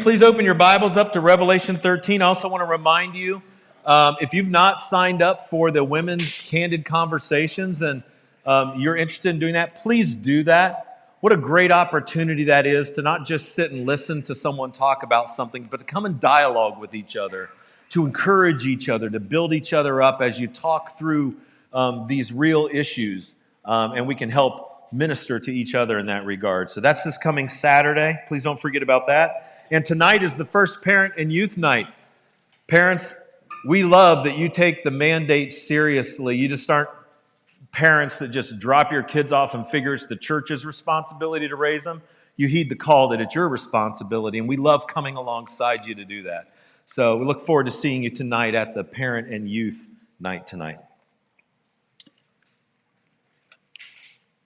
Please open your Bibles up to Revelation 13. I also want to remind you um, if you've not signed up for the women's candid conversations and um, you're interested in doing that, please do that. What a great opportunity that is to not just sit and listen to someone talk about something, but to come and dialogue with each other, to encourage each other, to build each other up as you talk through um, these real issues. Um, and we can help minister to each other in that regard. So that's this coming Saturday. Please don't forget about that. And tonight is the first parent and youth night. Parents, we love that you take the mandate seriously. You just aren't parents that just drop your kids off and figure it's the church's responsibility to raise them. You heed the call that it's your responsibility, and we love coming alongside you to do that. So we look forward to seeing you tonight at the parent and youth night tonight.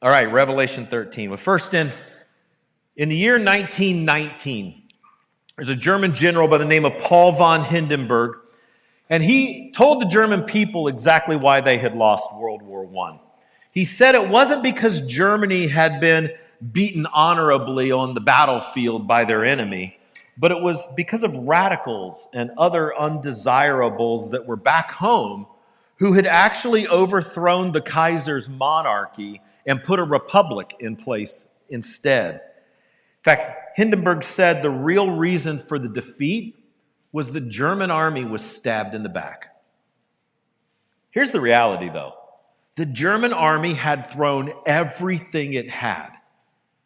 All right, Revelation 13. Well, first in in the year 1919, there's a German general by the name of Paul von Hindenburg, and he told the German people exactly why they had lost World War I. He said it wasn't because Germany had been beaten honorably on the battlefield by their enemy, but it was because of radicals and other undesirables that were back home who had actually overthrown the Kaiser's monarchy and put a republic in place instead. In fact, Hindenburg said the real reason for the defeat was the German army was stabbed in the back. Here's the reality, though the German army had thrown everything it had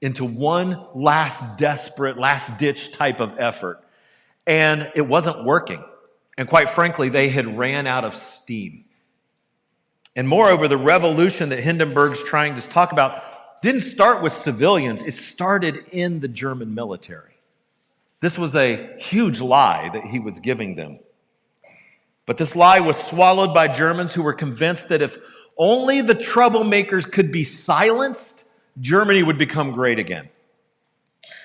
into one last desperate, last ditch type of effort, and it wasn't working. And quite frankly, they had ran out of steam. And moreover, the revolution that Hindenburg's trying to talk about didn't start with civilians, it started in the German military. This was a huge lie that he was giving them. But this lie was swallowed by Germans who were convinced that if only the troublemakers could be silenced, Germany would become great again.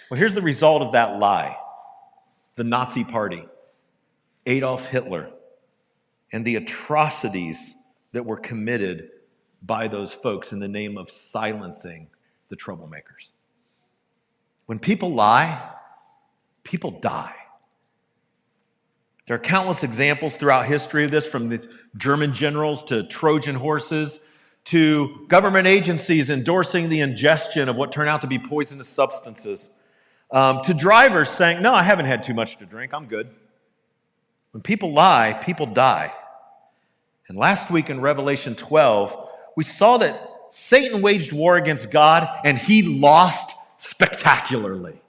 Well, here's the result of that lie the Nazi Party, Adolf Hitler, and the atrocities that were committed by those folks in the name of silencing the troublemakers. When people lie, people die. There are countless examples throughout history of this, from the German generals to Trojan horses to government agencies endorsing the ingestion of what turned out to be poisonous substances, um, to drivers saying, No, I haven't had too much to drink, I'm good. When people lie, people die. And last week in Revelation 12, we saw that Satan waged war against God and he lost spectacularly.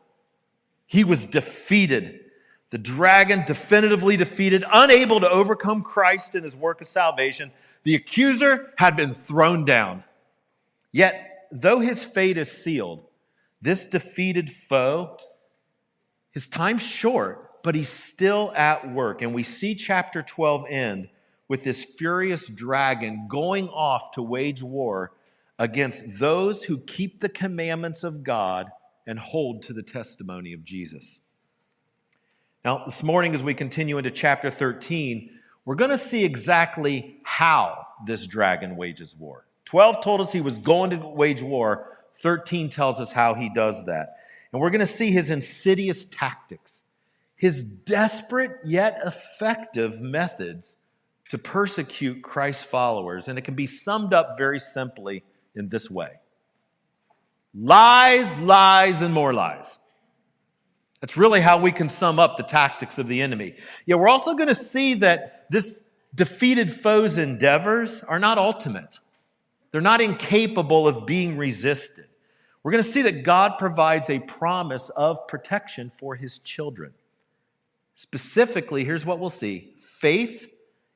He was defeated. The dragon definitively defeated, unable to overcome Christ in his work of salvation. The accuser had been thrown down. Yet, though his fate is sealed, this defeated foe, his time's short, but he's still at work. And we see chapter 12 end with this furious dragon going off to wage war against those who keep the commandments of God and hold to the testimony of Jesus. Now, this morning, as we continue into chapter 13, we're going to see exactly how this dragon wages war. 12 told us he was going to wage war, 13 tells us how he does that. And we're going to see his insidious tactics, his desperate yet effective methods to persecute Christ's followers. And it can be summed up very simply in this way lies, lies, and more lies. That's really how we can sum up the tactics of the enemy. Yeah, we're also going to see that this defeated foe's endeavors are not ultimate, they're not incapable of being resisted. We're going to see that God provides a promise of protection for his children. Specifically, here's what we'll see faith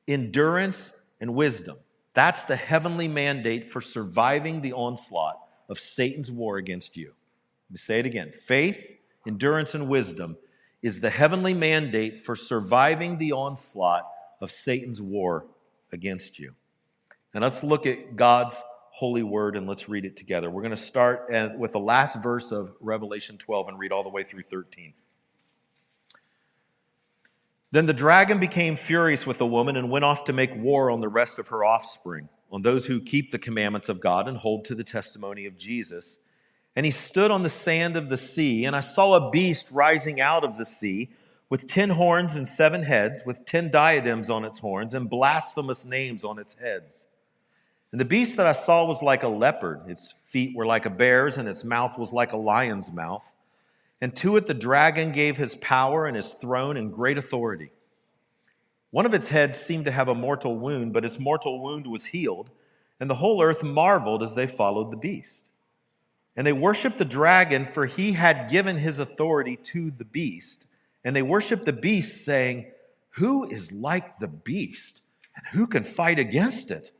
endurance, and wisdom. That's the heavenly mandate for surviving the onslaught of Satan's war against you. Let me say it again faith, endurance, and wisdom is the heavenly mandate for surviving the onslaught of Satan's war against you. And let's look at God's holy word and let's read it together. We're going to start with the last verse of Revelation 12 and read all the way through 13. Then the dragon became furious with the woman and went off to make war on the rest of her offspring, on those who keep the commandments of God and hold to the testimony of Jesus. And he stood on the sand of the sea, and I saw a beast rising out of the sea with ten horns and seven heads, with ten diadems on its horns, and blasphemous names on its heads. And the beast that I saw was like a leopard. Its feet were like a bear's, and its mouth was like a lion's mouth. And to it the dragon gave his power and his throne and great authority. One of its heads seemed to have a mortal wound, but its mortal wound was healed, and the whole earth marveled as they followed the beast. And they worshiped the dragon, for he had given his authority to the beast. And they worshiped the beast, saying, Who is like the beast? And who can fight against it?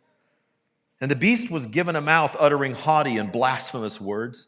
And the beast was given a mouth uttering haughty and blasphemous words,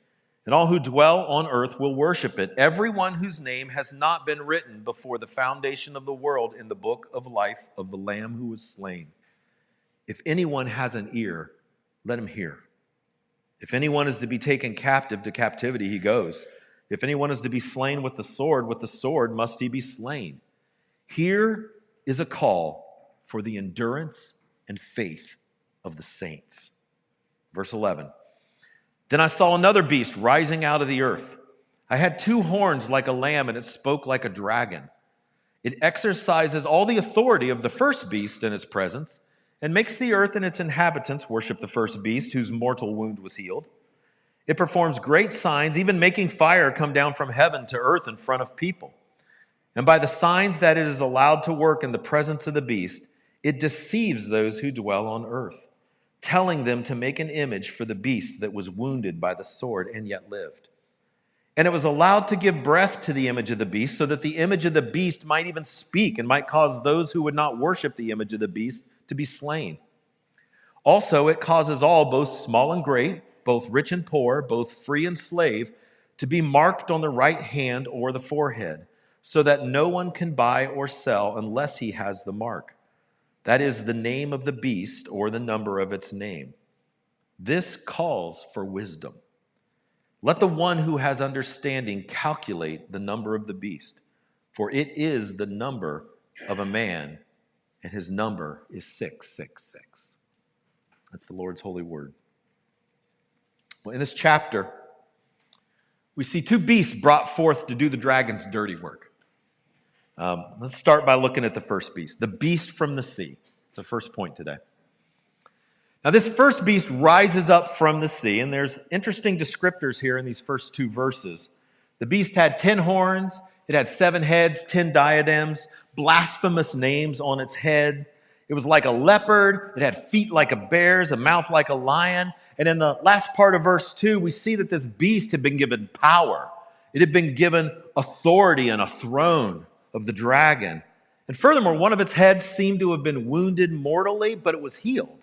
And all who dwell on earth will worship it, everyone whose name has not been written before the foundation of the world in the book of life of the Lamb who was slain. If anyone has an ear, let him hear. If anyone is to be taken captive, to captivity he goes. If anyone is to be slain with the sword, with the sword must he be slain. Here is a call for the endurance and faith of the saints. Verse 11 Then I saw another beast rising out of the earth. I had two horns like a lamb, and it spoke like a dragon. It exercises all the authority of the first beast in its presence and makes the earth and its inhabitants worship the first beast whose mortal wound was healed. It performs great signs, even making fire come down from heaven to earth in front of people. And by the signs that it is allowed to work in the presence of the beast, it deceives those who dwell on earth, telling them to make an image for the beast that was wounded by the sword and yet lived. And it was allowed to give breath to the image of the beast, so that the image of the beast might even speak and might cause those who would not worship the image of the beast to be slain. Also, it causes all, both small and great, both rich and poor, both free and slave, to be marked on the right hand or the forehead so that no one can buy or sell unless he has the mark. That is the name of the beast or the number of its name. This calls for wisdom. Let the one who has understanding calculate the number of the beast, for it is the number of a man, and his number is 666. That's the Lord's holy word. Well, in this chapter, we see two beasts brought forth to do the dragon's dirty work. Um, let's start by looking at the first beast, the beast from the sea. It's the first point today. Now, this first beast rises up from the sea, and there's interesting descriptors here in these first two verses. The beast had 10 horns, it had seven heads, 10 diadems, blasphemous names on its head. It was like a leopard, it had feet like a bear's, a mouth like a lion. And in the last part of verse 2, we see that this beast had been given power, it had been given authority and a throne of the dragon. And furthermore, one of its heads seemed to have been wounded mortally, but it was healed.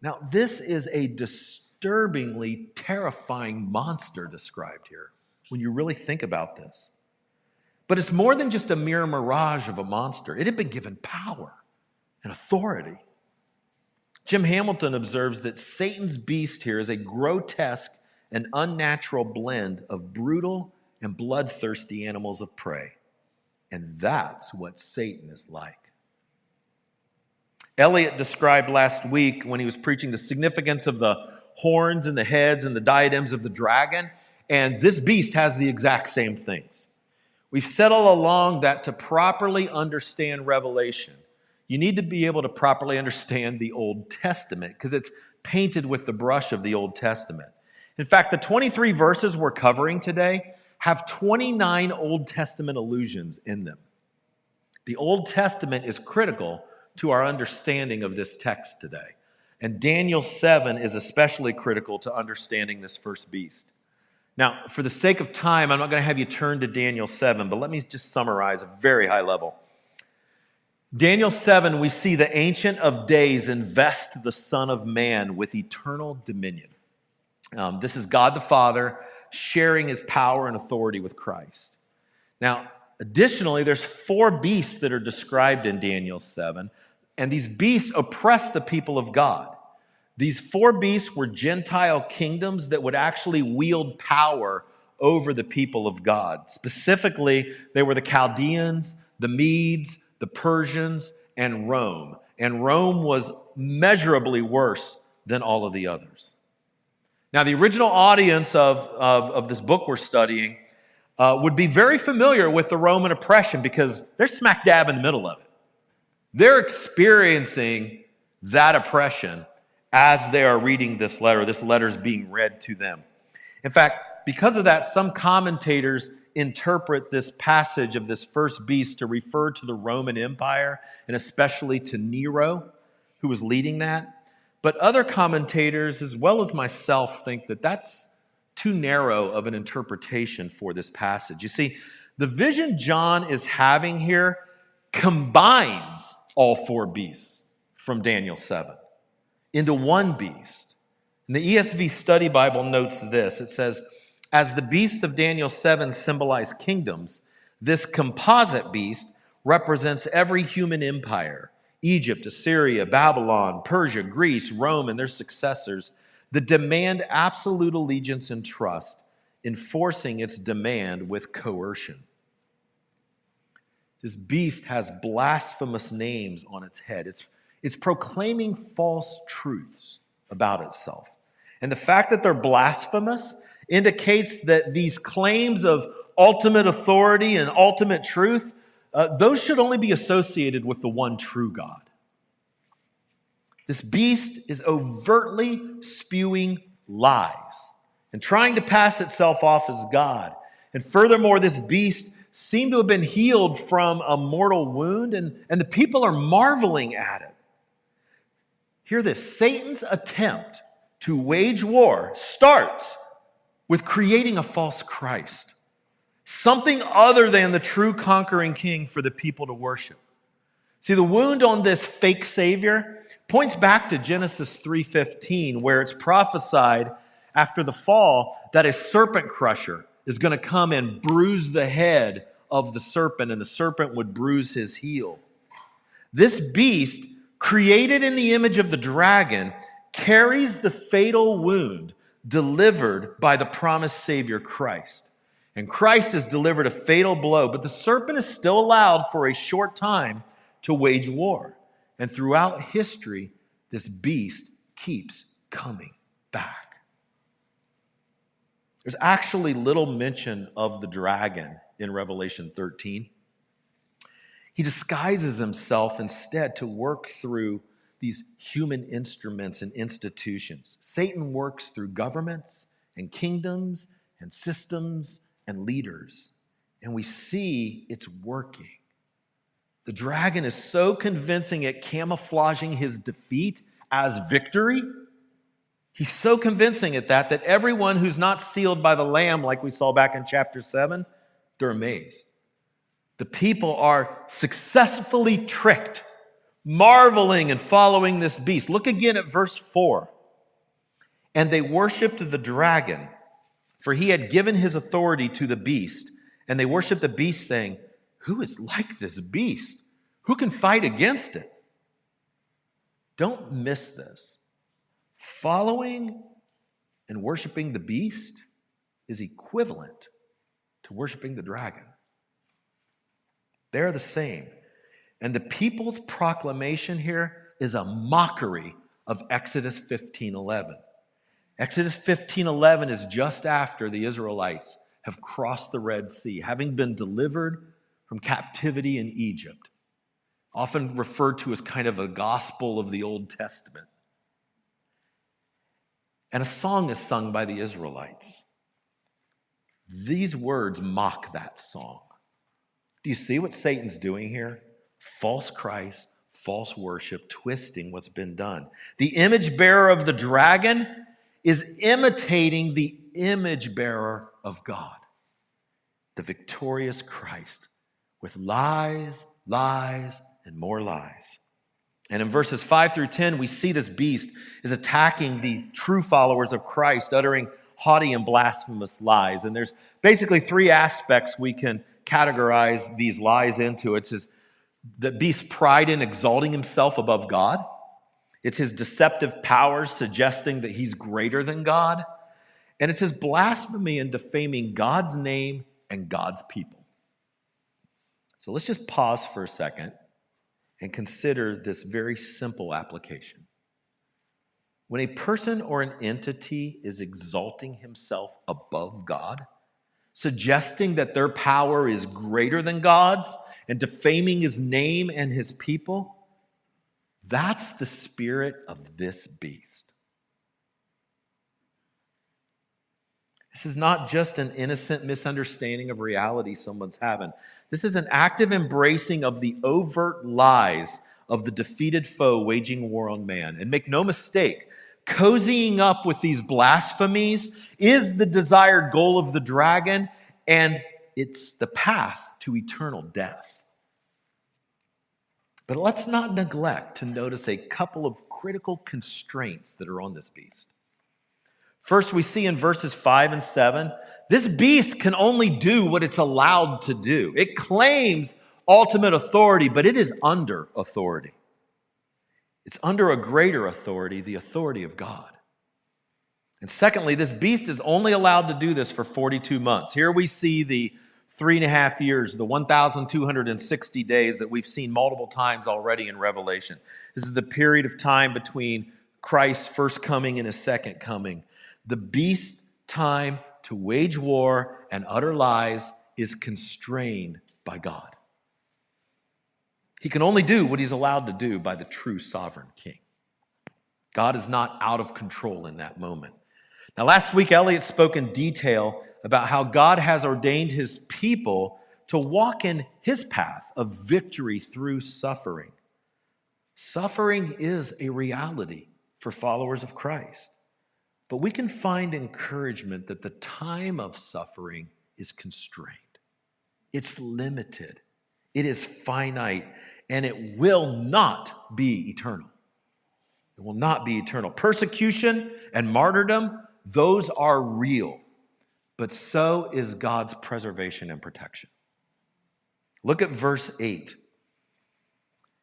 Now, this is a disturbingly terrifying monster described here when you really think about this. But it's more than just a mere mirage of a monster, it had been given power and authority. Jim Hamilton observes that Satan's beast here is a grotesque and unnatural blend of brutal and bloodthirsty animals of prey. And that's what Satan is like. Elliot described last week when he was preaching the significance of the horns and the heads and the diadems of the dragon, and this beast has the exact same things. We've said all along that to properly understand Revelation, you need to be able to properly understand the Old Testament because it's painted with the brush of the Old Testament. In fact, the 23 verses we're covering today have 29 Old Testament allusions in them. The Old Testament is critical to our understanding of this text today. And Daniel 7 is especially critical to understanding this first beast. Now, for the sake of time, I'm not going to have you turn to Daniel 7, but let me just summarize a very high level. Daniel 7, we see the Ancient of Days invest the Son of Man with eternal dominion. Um, this is God the Father sharing his power and authority with Christ. Now, additionally, there's four beasts that are described in Daniel 7. and these beasts oppress the people of God. These four beasts were Gentile kingdoms that would actually wield power over the people of God. Specifically, they were the Chaldeans, the Medes, the Persians, and Rome. And Rome was measurably worse than all of the others. Now, the original audience of, of, of this book we're studying uh, would be very familiar with the Roman oppression because they're smack dab in the middle of it. They're experiencing that oppression as they are reading this letter. This letter is being read to them. In fact, because of that, some commentators interpret this passage of this first beast to refer to the Roman Empire and especially to Nero, who was leading that. But other commentators, as well as myself, think that that's too narrow of an interpretation for this passage. You see, the vision John is having here combines all four beasts from Daniel 7 into one beast. And the ESV Study Bible notes this it says, As the beast of Daniel 7 symbolize kingdoms, this composite beast represents every human empire Egypt, Assyria, Babylon, Persia, Greece, Rome, and their successors that demand absolute allegiance and trust, enforcing its demand with coercion. This beast has blasphemous names on its head. It's, it's proclaiming false truths about itself. And the fact that they're blasphemous indicates that these claims of ultimate authority and ultimate truth uh, those should only be associated with the one true God. This beast is overtly spewing lies and trying to pass itself off as God. And furthermore, this beast seemed to have been healed from a mortal wound, and, and the people are marveling at it. Hear this Satan's attempt to wage war starts with creating a false Christ something other than the true conquering king for the people to worship. See, the wound on this fake savior points back to Genesis 3:15 where it's prophesied after the fall that a serpent crusher is going to come and bruise the head of the serpent and the serpent would bruise his heel. This beast created in the image of the dragon carries the fatal wound delivered by the promised savior Christ. And Christ has delivered a fatal blow, but the serpent is still allowed for a short time to wage war. And throughout history, this beast keeps coming back. There's actually little mention of the dragon in Revelation 13. He disguises himself instead to work through these human instruments and institutions. Satan works through governments and kingdoms and systems and leaders, and we see it's working. The dragon is so convincing at camouflaging his defeat as victory. He's so convincing at that that everyone who's not sealed by the Lamb, like we saw back in chapter 7, they're amazed. The people are successfully tricked, marveling and following this beast. Look again at verse 4. And they worshiped the dragon for he had given his authority to the beast. And they worshiped the beast, saying, Who is like this beast? Who can fight against it? Don't miss this. Following and worshiping the beast is equivalent to worshiping the dragon. They're the same. And the people's proclamation here is a mockery of Exodus 15 11. Exodus 15 11 is just after the Israelites have crossed the Red Sea, having been delivered from captivity in Egypt, often referred to as kind of a gospel of the Old Testament. And a song is sung by the Israelites. These words mock that song. Do you see what Satan's doing here? False Christ, false worship, twisting what's been done. The image bearer of the dragon is imitating the image bearer of God, the victorious Christ, with lies, lies, and more lies. And in verses 5 through 10, we see this beast is attacking the true followers of Christ, uttering haughty and blasphemous lies. And there's basically three aspects we can categorize these lies into. It's his the beast's pride in exalting himself above God. It's his deceptive powers suggesting that he's greater than God. And it's his blasphemy and defaming God's name and God's people. So let's just pause for a second and consider this very simple application. When a person or an entity is exalting himself above God, suggesting that their power is greater than God's and defaming his name and his people, that's the spirit of this beast. This is not just an innocent misunderstanding of reality someone's having. This is an active embracing of the overt lies of the defeated foe waging war on man. And make no mistake, cozying up with these blasphemies is the desired goal of the dragon, and it's the path to eternal death. But let's not neglect to notice a couple of critical constraints that are on this beast. First, we see in verses 5 and 7 this beast can only do what it's allowed to do. It claims ultimate authority, but it is under authority. It's under a greater authority, the authority of God. And secondly, this beast is only allowed to do this for 42 months. Here we see the three and a half years, the 1,260 days that we've seen multiple times already in Revelation. This is the period of time between Christ's first coming and his second coming. The beast time to wage war and utter lies is constrained by God. He can only do what he's allowed to do by the true sovereign king. God is not out of control in that moment. Now, last week, Elliot spoke in detail about how God has ordained his people to walk in his path of victory through suffering. Suffering is a reality for followers of Christ. But we can find encouragement that the time of suffering is constrained, it's limited, it is finite, and it will not be eternal. It will not be eternal. Persecution and martyrdom, those are real, but so is God's preservation and protection. Look at verse 8.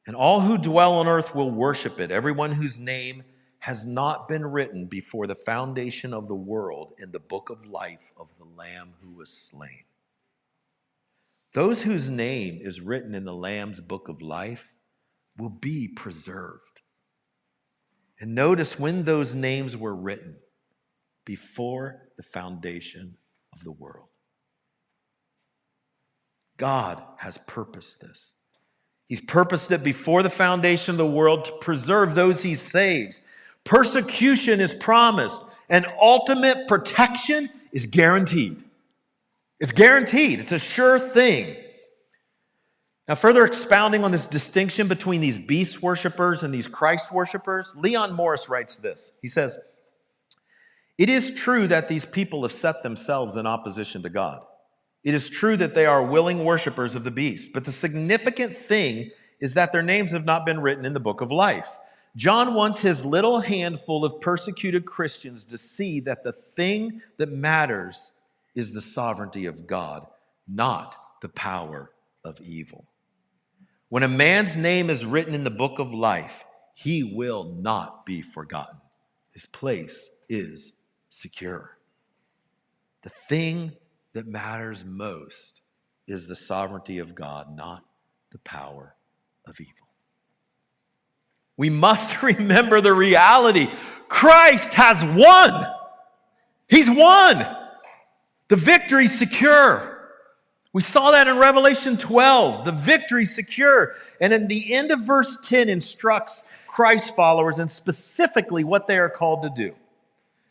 And all who dwell on earth will worship it, everyone whose name has not been written before the foundation of the world in the book of life of the Lamb who was slain. Those whose name is written in the Lamb's book of life will be preserved. And notice when those names were written before the foundation of the world. God has purposed this. He's purposed it before the foundation of the world to preserve those he saves Persecution is promised, and ultimate protection is guaranteed. It's guaranteed, it's a sure thing. Now, further expounding on this distinction between these beast worshippers and these Christ worshippers, Leon Morris writes this. He says, It is true that these people have set themselves in opposition to God. It is true that they are willing worshippers of the beast, but the significant thing is that their names have not been written in the book of life. John wants his little handful of persecuted Christians to see that the thing that matters is the sovereignty of God, not the power of evil. When a man's name is written in the book of life, he will not be forgotten. His place is secure. The thing that matters most is the sovereignty of God, not the power of evil. We must remember the reality Christ has won. He's won. The victory's secure. We saw that in Revelation 12. The victory's secure. And in the end of verse 10 instructs Christ followers and specifically what they are called to do.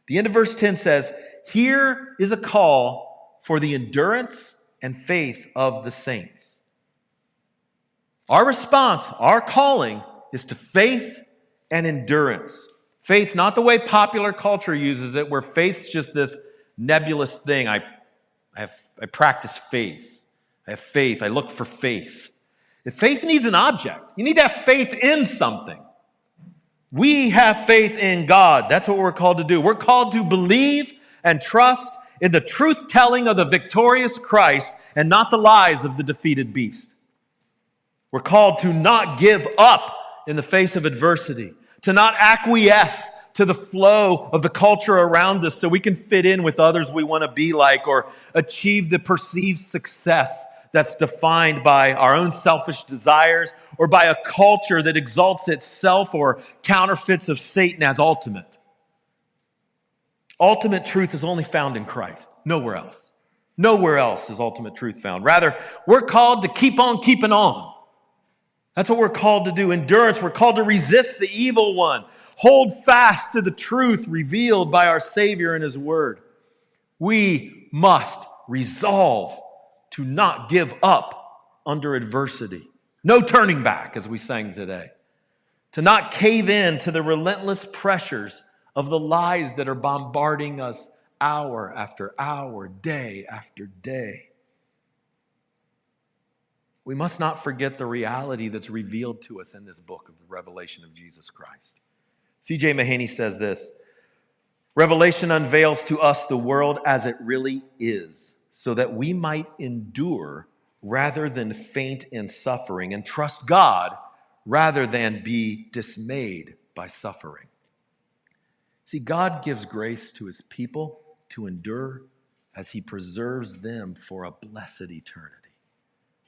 The end of verse 10 says, Here is a call for the endurance and faith of the saints. Our response, our calling, is to faith and endurance. Faith, not the way popular culture uses it, where faith's just this nebulous thing. I, I, have, I practice faith. I have faith. I look for faith. If faith needs an object, you need to have faith in something. We have faith in God. That's what we're called to do. We're called to believe and trust in the truth telling of the victorious Christ and not the lies of the defeated beast. We're called to not give up in the face of adversity, to not acquiesce to the flow of the culture around us so we can fit in with others we want to be like or achieve the perceived success that's defined by our own selfish desires or by a culture that exalts itself or counterfeits of Satan as ultimate. Ultimate truth is only found in Christ, nowhere else. Nowhere else is ultimate truth found. Rather, we're called to keep on keeping on. That's what we're called to do. Endurance, we're called to resist the evil one, hold fast to the truth revealed by our Savior in His Word. We must resolve to not give up under adversity. No turning back, as we sang today. To not cave in to the relentless pressures of the lies that are bombarding us hour after hour, day after day. We must not forget the reality that's revealed to us in this book of the revelation of Jesus Christ. C.J. Mahaney says this Revelation unveils to us the world as it really is, so that we might endure rather than faint in suffering and trust God rather than be dismayed by suffering. See, God gives grace to his people to endure as he preserves them for a blessed eternity.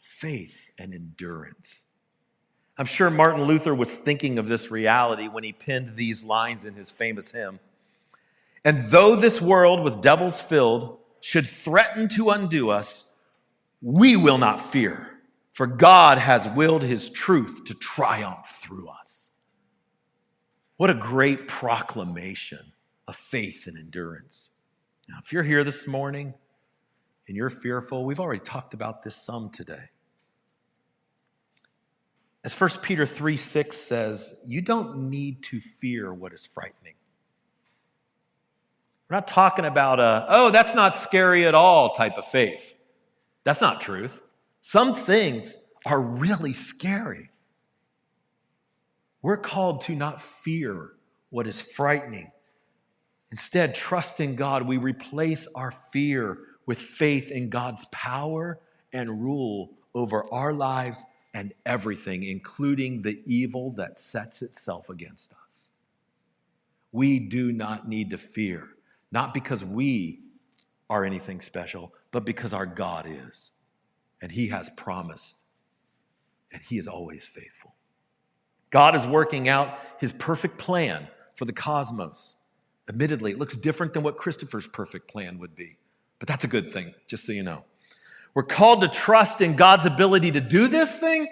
Faith and endurance. I'm sure Martin Luther was thinking of this reality when he penned these lines in his famous hymn. And though this world with devils filled should threaten to undo us, we will not fear, for God has willed his truth to triumph through us. What a great proclamation of faith and endurance. Now, if you're here this morning and you're fearful, we've already talked about this some today. As 1 Peter 3 6 says, you don't need to fear what is frightening. We're not talking about a, oh, that's not scary at all type of faith. That's not truth. Some things are really scary. We're called to not fear what is frightening. Instead, trust in God. We replace our fear with faith in God's power and rule over our lives and everything, including the evil that sets itself against us. We do not need to fear, not because we are anything special, but because our God is. And He has promised, and He is always faithful. God is working out His perfect plan for the cosmos. Admittedly, it looks different than what Christopher's perfect plan would be, but that's a good thing, just so you know. We're called to trust in God's ability to do this thing.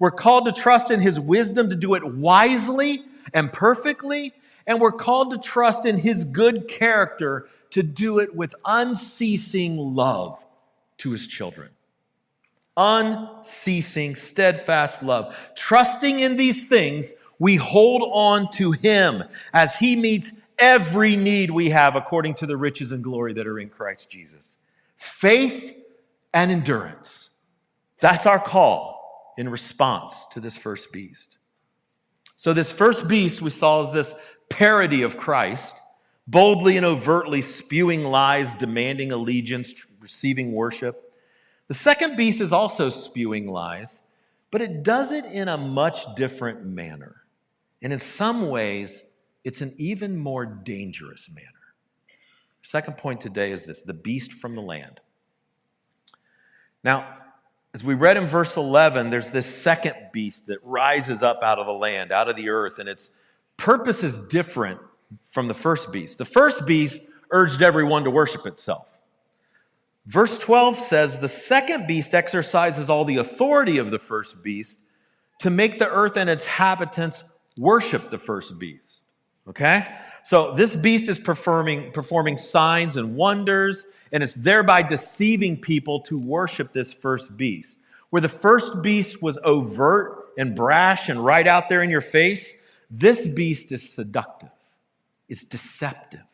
We're called to trust in His wisdom to do it wisely and perfectly. And we're called to trust in His good character to do it with unceasing love to His children. Unceasing, steadfast love. Trusting in these things, we hold on to Him as He meets every need we have according to the riches and glory that are in Christ Jesus. Faith and endurance. That's our call in response to this first beast. So, this first beast we saw is this parody of Christ, boldly and overtly spewing lies, demanding allegiance, receiving worship. The second beast is also spewing lies, but it does it in a much different manner. And in some ways, it's an even more dangerous manner. Second point today is this the beast from the land. Now, as we read in verse 11, there's this second beast that rises up out of the land, out of the earth, and its purpose is different from the first beast. The first beast urged everyone to worship itself. Verse 12 says the second beast exercises all the authority of the first beast to make the earth and its inhabitants worship the first beast. Okay? So this beast is performing, performing signs and wonders and it's thereby deceiving people to worship this first beast. Where the first beast was overt and brash and right out there in your face, this beast is seductive, it's deceptive,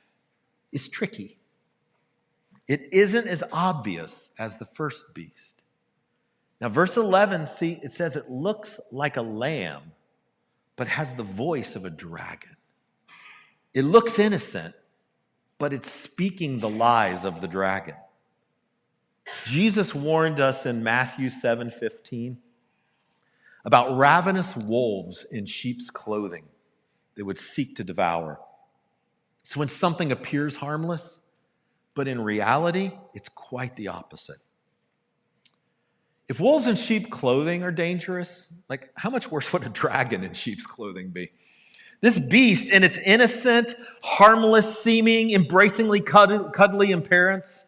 it's tricky. It isn't as obvious as the first beast. Now, verse 11, see, it says it looks like a lamb, but has the voice of a dragon. It looks innocent, but it's speaking the lies of the dragon. Jesus warned us in Matthew 7 15. about ravenous wolves in sheep's clothing that would seek to devour. So when something appears harmless, but in reality, it's quite the opposite. If wolves in sheep clothing are dangerous, like how much worse would a dragon in sheep's clothing be? This beast, in its innocent, harmless seeming, embracingly cuddly appearance,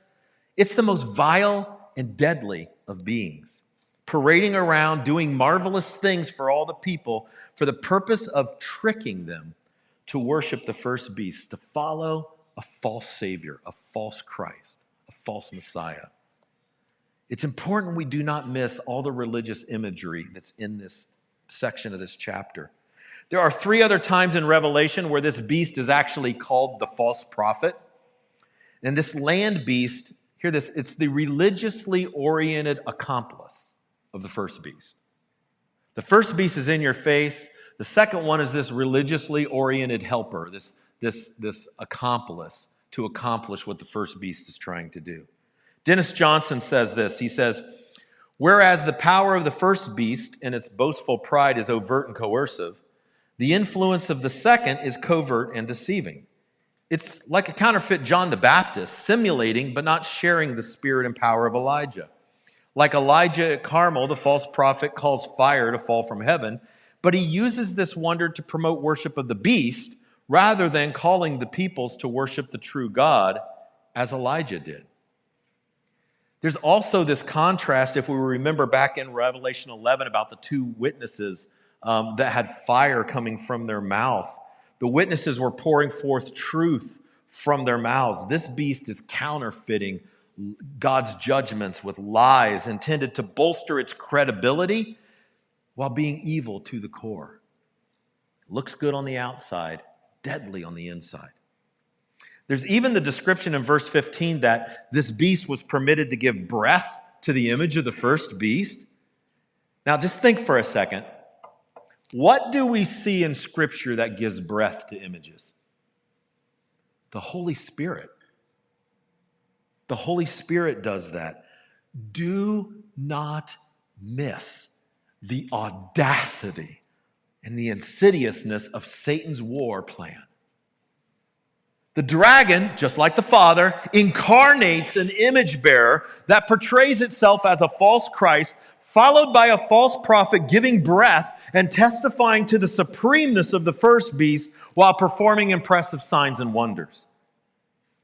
it's the most vile and deadly of beings, parading around doing marvelous things for all the people for the purpose of tricking them to worship the first beast, to follow a false Savior, a false Christ, a false Messiah. It's important we do not miss all the religious imagery that's in this section of this chapter. There are three other times in Revelation where this beast is actually called the false prophet. And this land beast, hear this, it's the religiously oriented accomplice of the first beast. The first beast is in your face. The second one is this religiously oriented helper, this, this, this accomplice to accomplish what the first beast is trying to do. Dennis Johnson says this. He says, Whereas the power of the first beast and its boastful pride is overt and coercive, the influence of the second is covert and deceiving. It's like a counterfeit John the Baptist, simulating but not sharing the spirit and power of Elijah. Like Elijah at Carmel, the false prophet calls fire to fall from heaven, but he uses this wonder to promote worship of the beast rather than calling the peoples to worship the true God as Elijah did. There's also this contrast, if we remember back in Revelation 11 about the two witnesses um, that had fire coming from their mouth. The witnesses were pouring forth truth from their mouths. This beast is counterfeiting God's judgments with lies intended to bolster its credibility while being evil to the core. Looks good on the outside, deadly on the inside. There's even the description in verse 15 that this beast was permitted to give breath to the image of the first beast. Now, just think for a second. What do we see in Scripture that gives breath to images? The Holy Spirit. The Holy Spirit does that. Do not miss the audacity and the insidiousness of Satan's war plan. The dragon, just like the Father, incarnates an image bearer that portrays itself as a false Christ, followed by a false prophet giving breath and testifying to the supremeness of the first beast while performing impressive signs and wonders.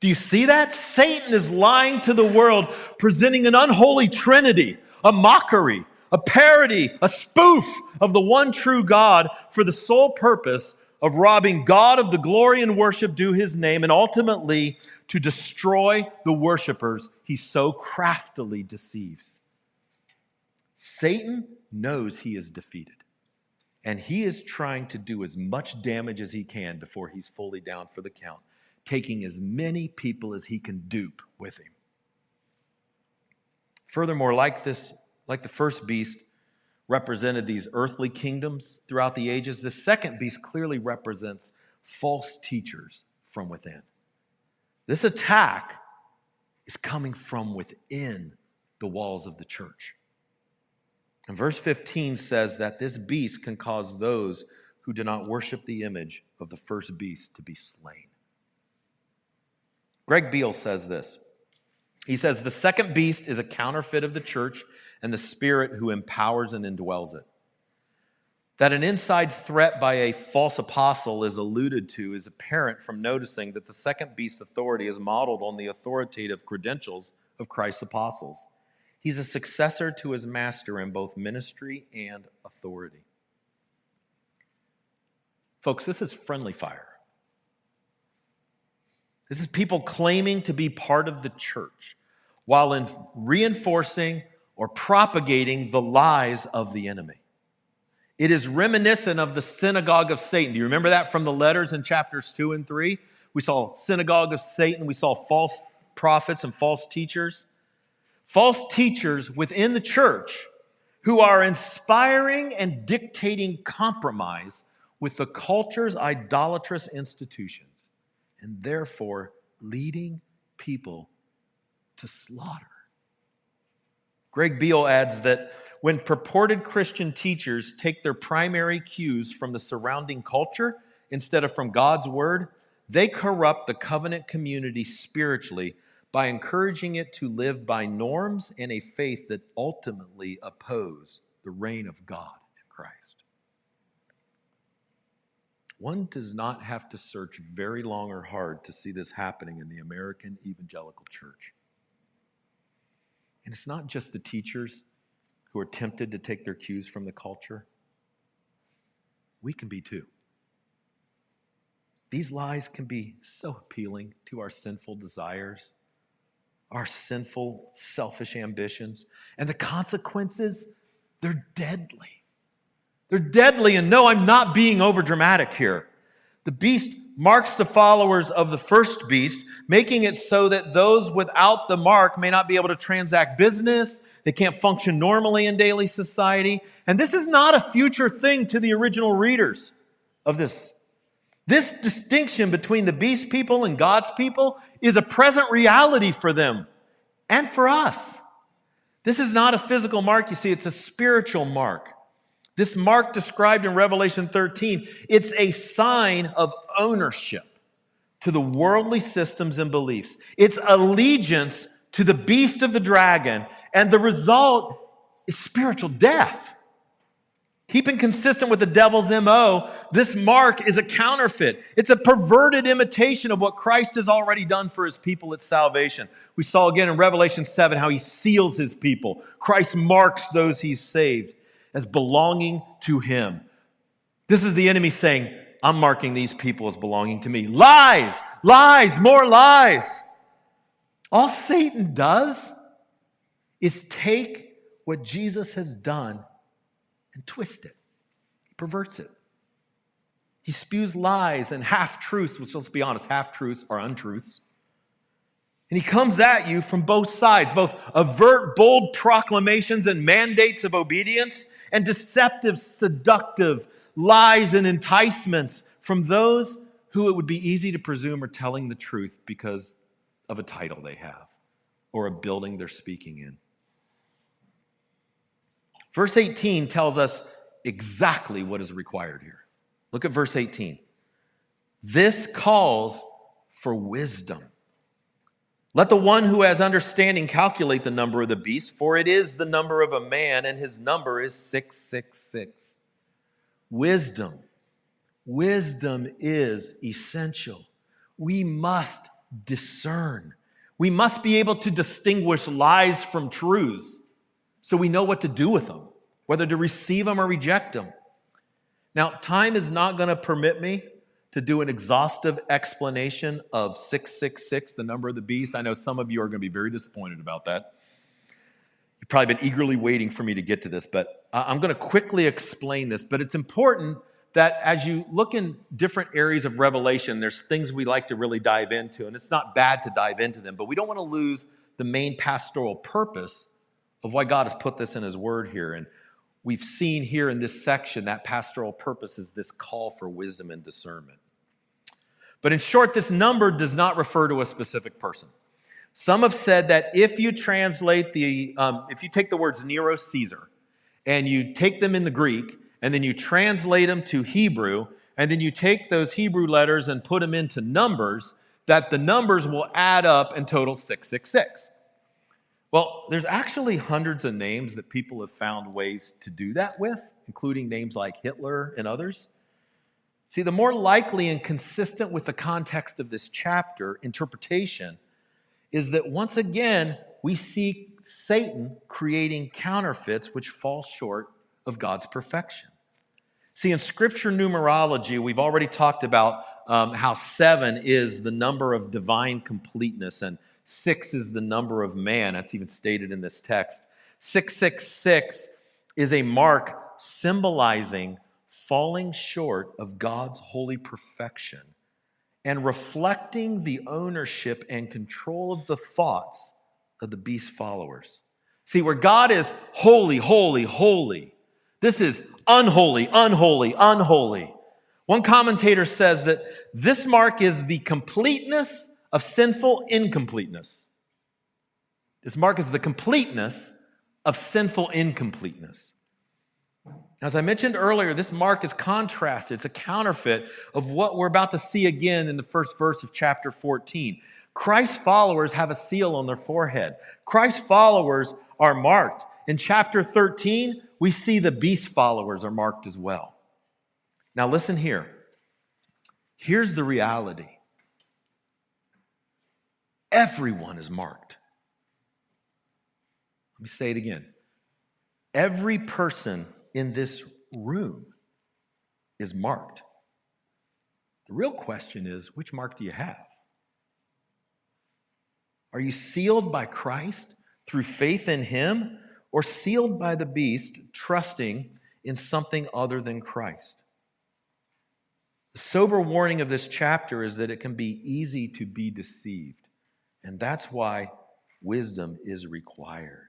Do you see that? Satan is lying to the world, presenting an unholy trinity, a mockery, a parody, a spoof of the one true God for the sole purpose of robbing God of the glory and worship due his name and ultimately to destroy the worshipers he so craftily deceives. Satan knows he is defeated. And he is trying to do as much damage as he can before he's fully down for the count, taking as many people as he can dupe with him. Furthermore, like this, like the first beast represented these earthly kingdoms throughout the ages, the second beast clearly represents false teachers from within. This attack is coming from within the walls of the church. And verse 15 says that this beast can cause those who do not worship the image of the first beast to be slain. Greg Beale says this. He says, The second beast is a counterfeit of the church and the spirit who empowers and indwells it. That an inside threat by a false apostle is alluded to is apparent from noticing that the second beast's authority is modeled on the authoritative credentials of Christ's apostles. He's a successor to his master in both ministry and authority. Folks, this is friendly fire. This is people claiming to be part of the church while in reinforcing or propagating the lies of the enemy. It is reminiscent of the synagogue of Satan. Do you remember that from the letters in chapters 2 and 3? We saw synagogue of Satan, we saw false prophets and false teachers false teachers within the church who are inspiring and dictating compromise with the culture's idolatrous institutions and therefore leading people to slaughter. Greg Beale adds that when purported Christian teachers take their primary cues from the surrounding culture instead of from God's word, they corrupt the covenant community spiritually by encouraging it to live by norms and a faith that ultimately oppose the reign of God in Christ. One does not have to search very long or hard to see this happening in the American evangelical church. And it's not just the teachers who are tempted to take their cues from the culture. We can be too. These lies can be so appealing to our sinful desires, our sinful, selfish ambitions, and the consequences, they're deadly. They're deadly, and no, I'm not being overdramatic here. The beast marks the followers of the first beast, making it so that those without the mark may not be able to transact business, they can't function normally in daily society. And this is not a future thing to the original readers of this. This distinction between the beast people and God's people is a present reality for them and for us. This is not a physical mark, you see, it's a spiritual mark. This mark described in Revelation 13, it's a sign of ownership to the worldly systems and beliefs. It's allegiance to the beast of the dragon, and the result is spiritual death. Keeping consistent with the devil's MO, this mark is a counterfeit. It's a perverted imitation of what Christ has already done for his people at salvation. We saw again in Revelation 7 how he seals his people. Christ marks those he's saved as belonging to him. This is the enemy saying, I'm marking these people as belonging to me. Lies, lies, more lies. All Satan does is take what Jesus has done and twist it. He perverts it. He spews lies and half truths, which let's be honest, half truths are untruths. And he comes at you from both sides, both avert bold proclamations and mandates of obedience, and deceptive, seductive lies and enticements from those who it would be easy to presume are telling the truth because of a title they have or a building they're speaking in. Verse 18 tells us exactly what is required here. Look at verse 18. This calls for wisdom. Let the one who has understanding calculate the number of the beast, for it is the number of a man, and his number is 666. Wisdom. Wisdom is essential. We must discern. We must be able to distinguish lies from truths so we know what to do with them, whether to receive them or reject them. Now, time is not going to permit me to do an exhaustive explanation of 666, the number of the beast. I know some of you are going to be very disappointed about that. You've probably been eagerly waiting for me to get to this, but I'm going to quickly explain this. But it's important that as you look in different areas of Revelation, there's things we like to really dive into, and it's not bad to dive into them, but we don't want to lose the main pastoral purpose of why God has put this in His Word here. And we've seen here in this section that pastoral purpose is this call for wisdom and discernment. But in short, this number does not refer to a specific person. Some have said that if you translate the, um, if you take the words Nero Caesar and you take them in the Greek and then you translate them to Hebrew and then you take those Hebrew letters and put them into numbers, that the numbers will add up and total 666. Well, there's actually hundreds of names that people have found ways to do that with, including names like Hitler and others. See, the more likely and consistent with the context of this chapter interpretation is that once again, we see Satan creating counterfeits which fall short of God's perfection. See, in scripture numerology, we've already talked about um, how seven is the number of divine completeness, and Six is the number of man. That's even stated in this text. 666 is a mark symbolizing falling short of God's holy perfection and reflecting the ownership and control of the thoughts of the beast followers. See, where God is holy, holy, holy, this is unholy, unholy, unholy. One commentator says that this mark is the completeness of sinful incompleteness. This mark is the completeness of sinful incompleteness. As I mentioned earlier, this mark is contrasted. It's a counterfeit of what we're about to see again in the first verse of chapter 14. Christ's followers have a seal on their forehead. Christ's followers are marked. In chapter 13, we see the beast followers are marked as well. Now, listen here. Here's the reality everyone is marked. Let me say it again. Every person in this room is marked. The real question is which mark do you have? Are you sealed by Christ through faith in Him or sealed by the beast, trusting in something other than Christ? The sober warning of this chapter is that it can be easy to be deceived, and that's why wisdom is required.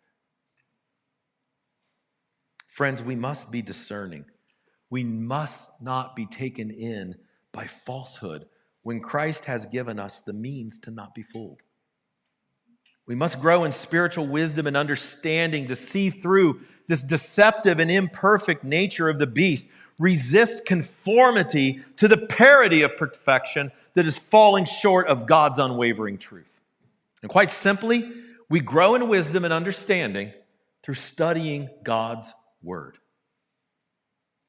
Friends, we must be discerning. We must not be taken in by falsehood when Christ has given us the means to not be fooled. We must grow in spiritual wisdom and understanding to see through this deceptive and imperfect nature of the beast, resist conformity to the parity of perfection that is falling short of God's unwavering truth. And quite simply, we grow in wisdom and understanding through studying God's word.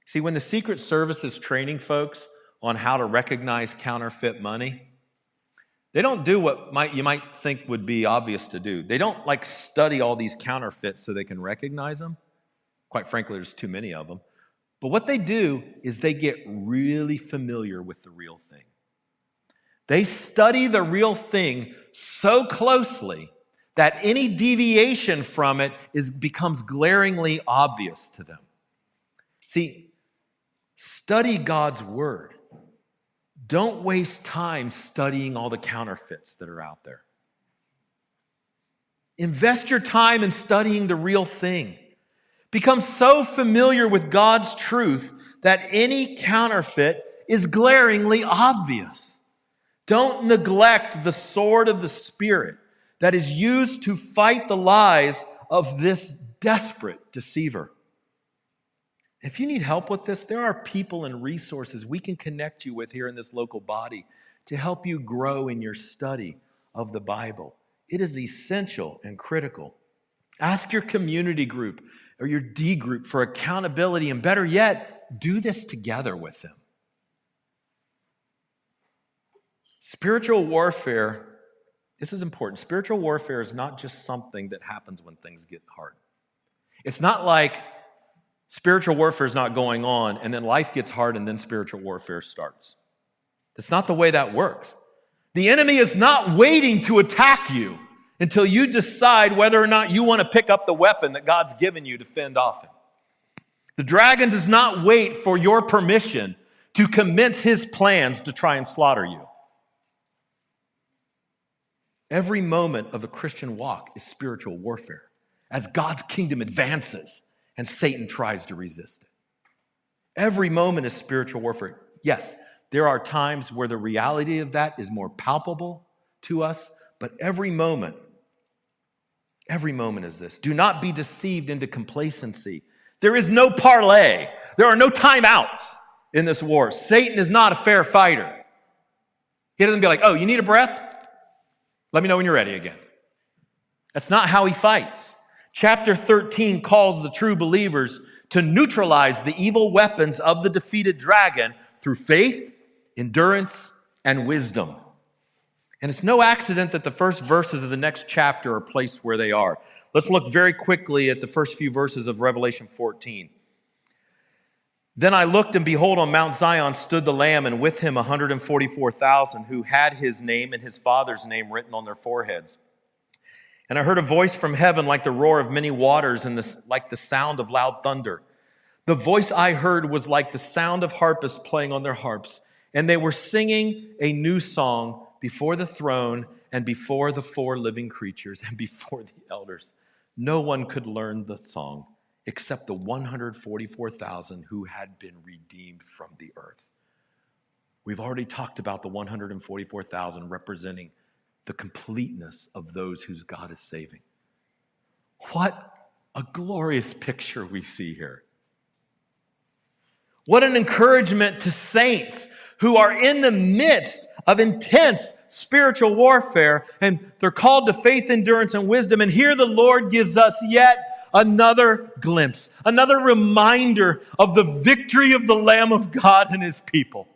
See, when the Secret Service is training folks on how to recognize counterfeit money, they don't do what might, you might think would be obvious to do. They don't like study all these counterfeits so they can recognize them. Quite frankly, there's too many of them. But what they do is they get really familiar with the real thing. They study the real thing so closely that any deviation from it is, becomes glaringly obvious to them. See, study God's word. Don't waste time studying all the counterfeits that are out there. Invest your time in studying the real thing. Become so familiar with God's truth that any counterfeit is glaringly obvious. Don't neglect the sword of the Spirit that is used to fight the lies of this desperate deceiver. If you need help with this, there are people and resources we can connect you with here in this local body to help you grow in your study of the Bible. It is essential and critical. Ask your community group or your D group for accountability, and better yet, do this together with them. Spiritual warfare this is important. Spiritual warfare is not just something that happens when things get hard. It's not like spiritual warfare is not going on and then life gets hard and then spiritual warfare starts. That's not the way that works. The enemy is not waiting to attack you until you decide whether or not you want to pick up the weapon that God's given you to fend off him. The dragon does not wait for your permission to commence his plans to try and slaughter you. Every moment of the Christian walk is spiritual warfare as God's kingdom advances and Satan tries to resist it. Every moment is spiritual warfare. Yes, there are times where the reality of that is more palpable to us, but every moment, every moment is this. Do not be deceived into complacency. There is no parlay, there are no timeouts in this war. Satan is not a fair fighter. He doesn't be like, oh, you need a breath? Let me know when you're ready again. That's not how he fights. Chapter 13 calls the true believers to neutralize the evil weapons of the defeated dragon through faith, endurance, and wisdom. And it's no accident that the first verses of the next chapter are placed where they are. Let's look very quickly at the first few verses of Revelation 14. Then I looked, and behold, on Mount Zion stood the Lamb, and with him 144,000 who had his name and his father's name written on their foreheads. And I heard a voice from heaven like the roar of many waters and the, like the sound of loud thunder. The voice I heard was like the sound of harpists playing on their harps, and they were singing a new song before the throne and before the four living creatures and before the elders. No one could learn the song except the 144,000 who had been redeemed from the earth. We've already talked about the 144,000 representing the completeness of those whose God is saving. What a glorious picture we see here. What an encouragement to saints who are in the midst of intense spiritual warfare and they're called to faith, endurance, and wisdom. And here the Lord gives us yet another glimpse, another reminder of the victory of the Lamb of God and his people.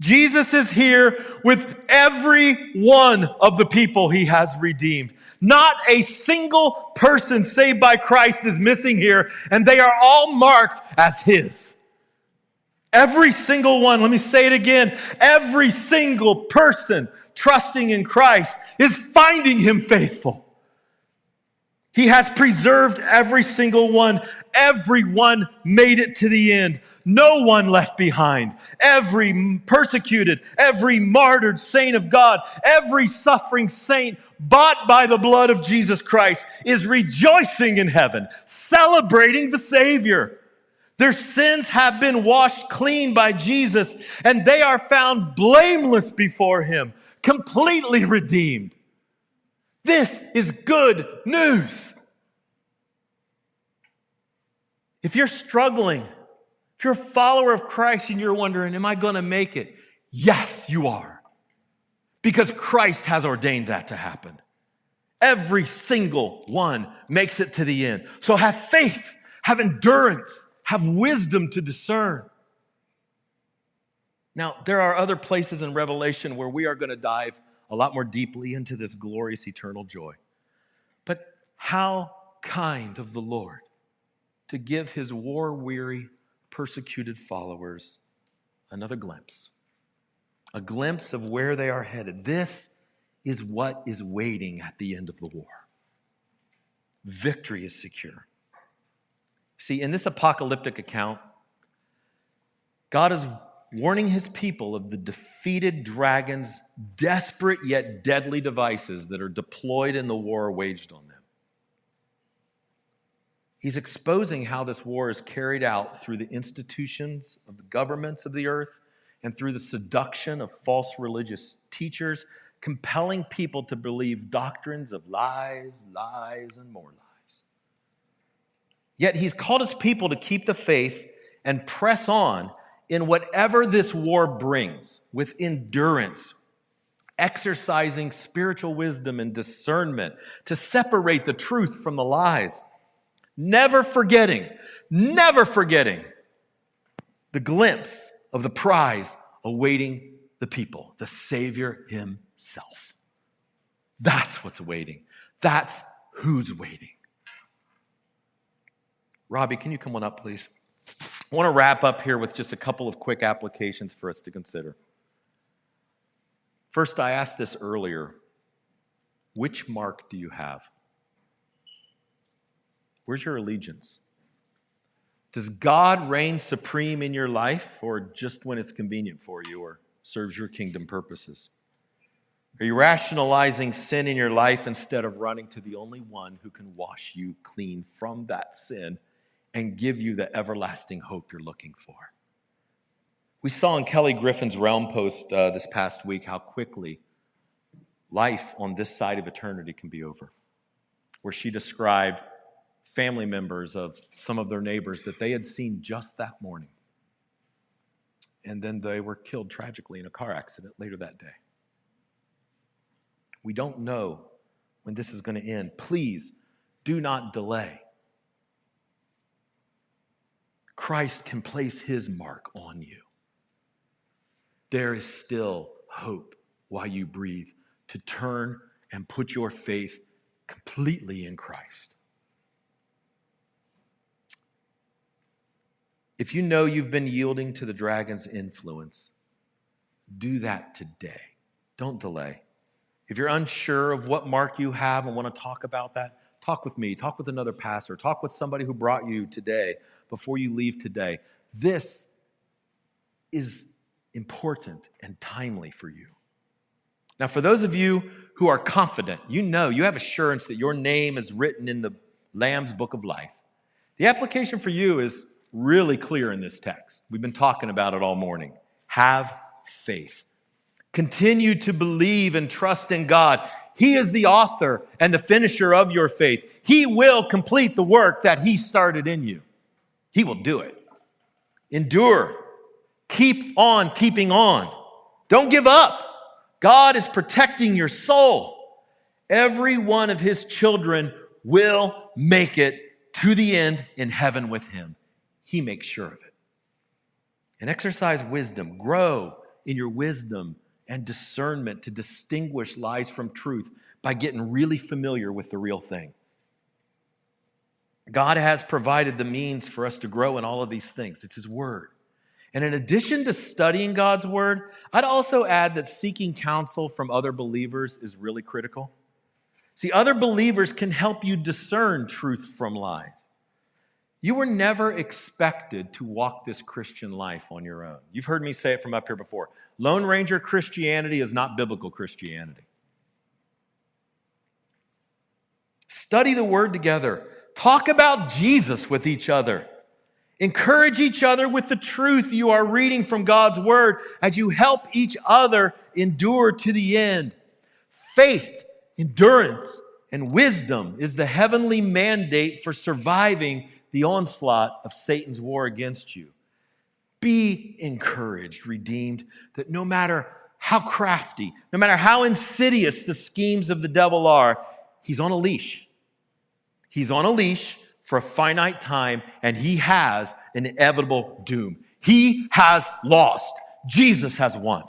Jesus is here with every one of the people he has redeemed. Not a single person saved by Christ is missing here, and they are all marked as his. Every single one, let me say it again, every single person trusting in Christ is finding him faithful. He has preserved every single one. Everyone made it to the end. No one left behind. Every persecuted, every martyred saint of God, every suffering saint bought by the blood of Jesus Christ is rejoicing in heaven, celebrating the Savior. Their sins have been washed clean by Jesus, and they are found blameless before Him, completely redeemed. This is good news. If you're struggling, if you're a follower of Christ and you're wondering, Am I going to make it? Yes, you are. Because Christ has ordained that to happen. Every single one makes it to the end. So have faith, have endurance, have wisdom to discern. Now, there are other places in Revelation where we are going to dive a lot more deeply into this glorious eternal joy. But how kind of the Lord to give his war weary, persecuted followers another glimpse, a glimpse of where they are headed. This is what is waiting at the end of the war. Victory is secure. See, in this apocalyptic account, God is warning his people of the defeated dragon's desperate yet deadly devices that are deployed in the war waged on them. He's exposing how this war is carried out through the institutions of the governments of the earth and through the seduction of false religious teachers, compelling people to believe doctrines of lies, lies, and more lies. Yet he's called his people to keep the faith and press on in whatever this war brings with endurance, exercising spiritual wisdom and discernment to separate the truth from the lies. Never forgetting, never forgetting the glimpse of the prize awaiting the people, the Savior Himself. That's what's waiting. That's who's waiting. Robbie, can you come on up, please? I want to wrap up here with just a couple of quick applications for us to consider. First, I asked this earlier which mark do you have? Where's your allegiance? Does God reign supreme in your life or just when it's convenient for you or serves your kingdom purposes? Are you rationalizing sin in your life instead of running to the only one who can wash you clean from that sin and give you the everlasting hope you're looking for. We saw in Kelly Griffin's Realm Post uh, this past week how quickly life on this side of eternity can be over, where she described family members of some of their neighbors that they had seen just that morning. And then they were killed tragically in a car accident later that day. We don't know when this is going to end. Please do not delay. Christ can place his mark on you. There is still hope while you breathe to turn and put your faith completely in Christ. If you know you've been yielding to the dragon's influence, do that today. Don't delay. If you're unsure of what mark you have and want to talk about that, talk with me, talk with another pastor, talk with somebody who brought you today before you leave today. This is important and timely for you. Now, for those of you who are confident, you know, you have assurance that your name is written in the Lamb's book of life. The application for you is really clear in this text. We've been talking about it all morning. Have faith. Continue to believe and trust in God He is the author and the finisher of your faith. He will complete the work that He started in you. He will do it. Endure. Keep on keeping on. Don't give up. God is protecting your soul. Every one of His children will make it to the end in heaven with Him. He makes sure of it. And exercise wisdom. Grow in your wisdom and discernment to distinguish lies from truth by getting really familiar with the real thing. God has provided the means for us to grow in all of these things. It's His Word. And in addition to studying God's Word, I'd also add that seeking counsel from other believers is really critical. See, other believers can help you discern truth from lies. You were never expected to walk this Christian life on your own. You've heard me say it from up here before. Lone Ranger Christianity is not biblical Christianity. Study the Word together. Talk about Jesus with each other. Encourage each other with the truth you are reading from God's Word as you help each other endure to the end. Faith, endurance, and wisdom is the heavenly mandate for surviving the onslaught of Satan's war against you. Be encouraged, redeemed, that no matter how crafty, no matter how insidious the schemes of the devil are, he's on a leash. He's on a leash for a finite time, and he has an inevitable doom. He has lost. Jesus has won.